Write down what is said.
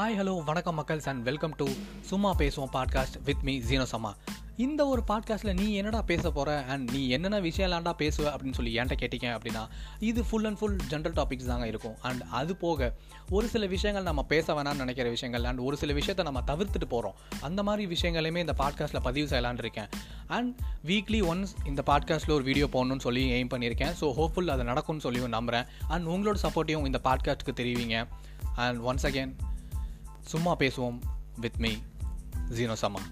Hi hello வணக்கம் மக்கள்ஸ் and welcome to சும்மா பேசுவோம் பாட்காஸ்ட் வித் மீ ஜீனோ சம்மா இந்த ஒரு பாட்காஸ்ட்டில் நீ என்னடா பேச போகிற அண்ட் நீ என்னென்ன விஷயம்லாண்டா பேசுவ அப்படின்னு சொல்லி என்கிட்ட கேட்டீங்க அப்படின்னா இது full and full general topics தாங்க இருக்கும். அண்ட் அது போக ஒரு சில விஷயங்கள் நம்ம பேச வேணாம்னு நினைக்கிற விஷயங்கள் அண்ட் ஒரு சில விஷயத்தை நம்ம தவிர்த்துட்டு போகிறோம் அந்த மாதிரி விஷயங்களையுமே இந்த பாட்காஸ்ட்டில் பதிவு செய்யலான்னு இருக்கேன். அண்ட் வீக்லி ஒன்ஸ் இந்த பாட்காஸ்ட்டில் ஒரு வீடியோ போடணும்னு சொல்லி எய்ம் பண்ணியிருக்கேன். ஸோ ஹோப்ஃபுல் அது நடக்கும்னு சொல்லியும் நம்புகிறேன் அண்ட் உங்களோட சப்போர்ட்டையும் இந்த பாட்காஸ்ட்டுக்கு தெரிவிங்க. அண்ட் ஒன்ஸ் அகேன் சும்மா பேசுவோம் வித் மீ ஜீனோ சம்மா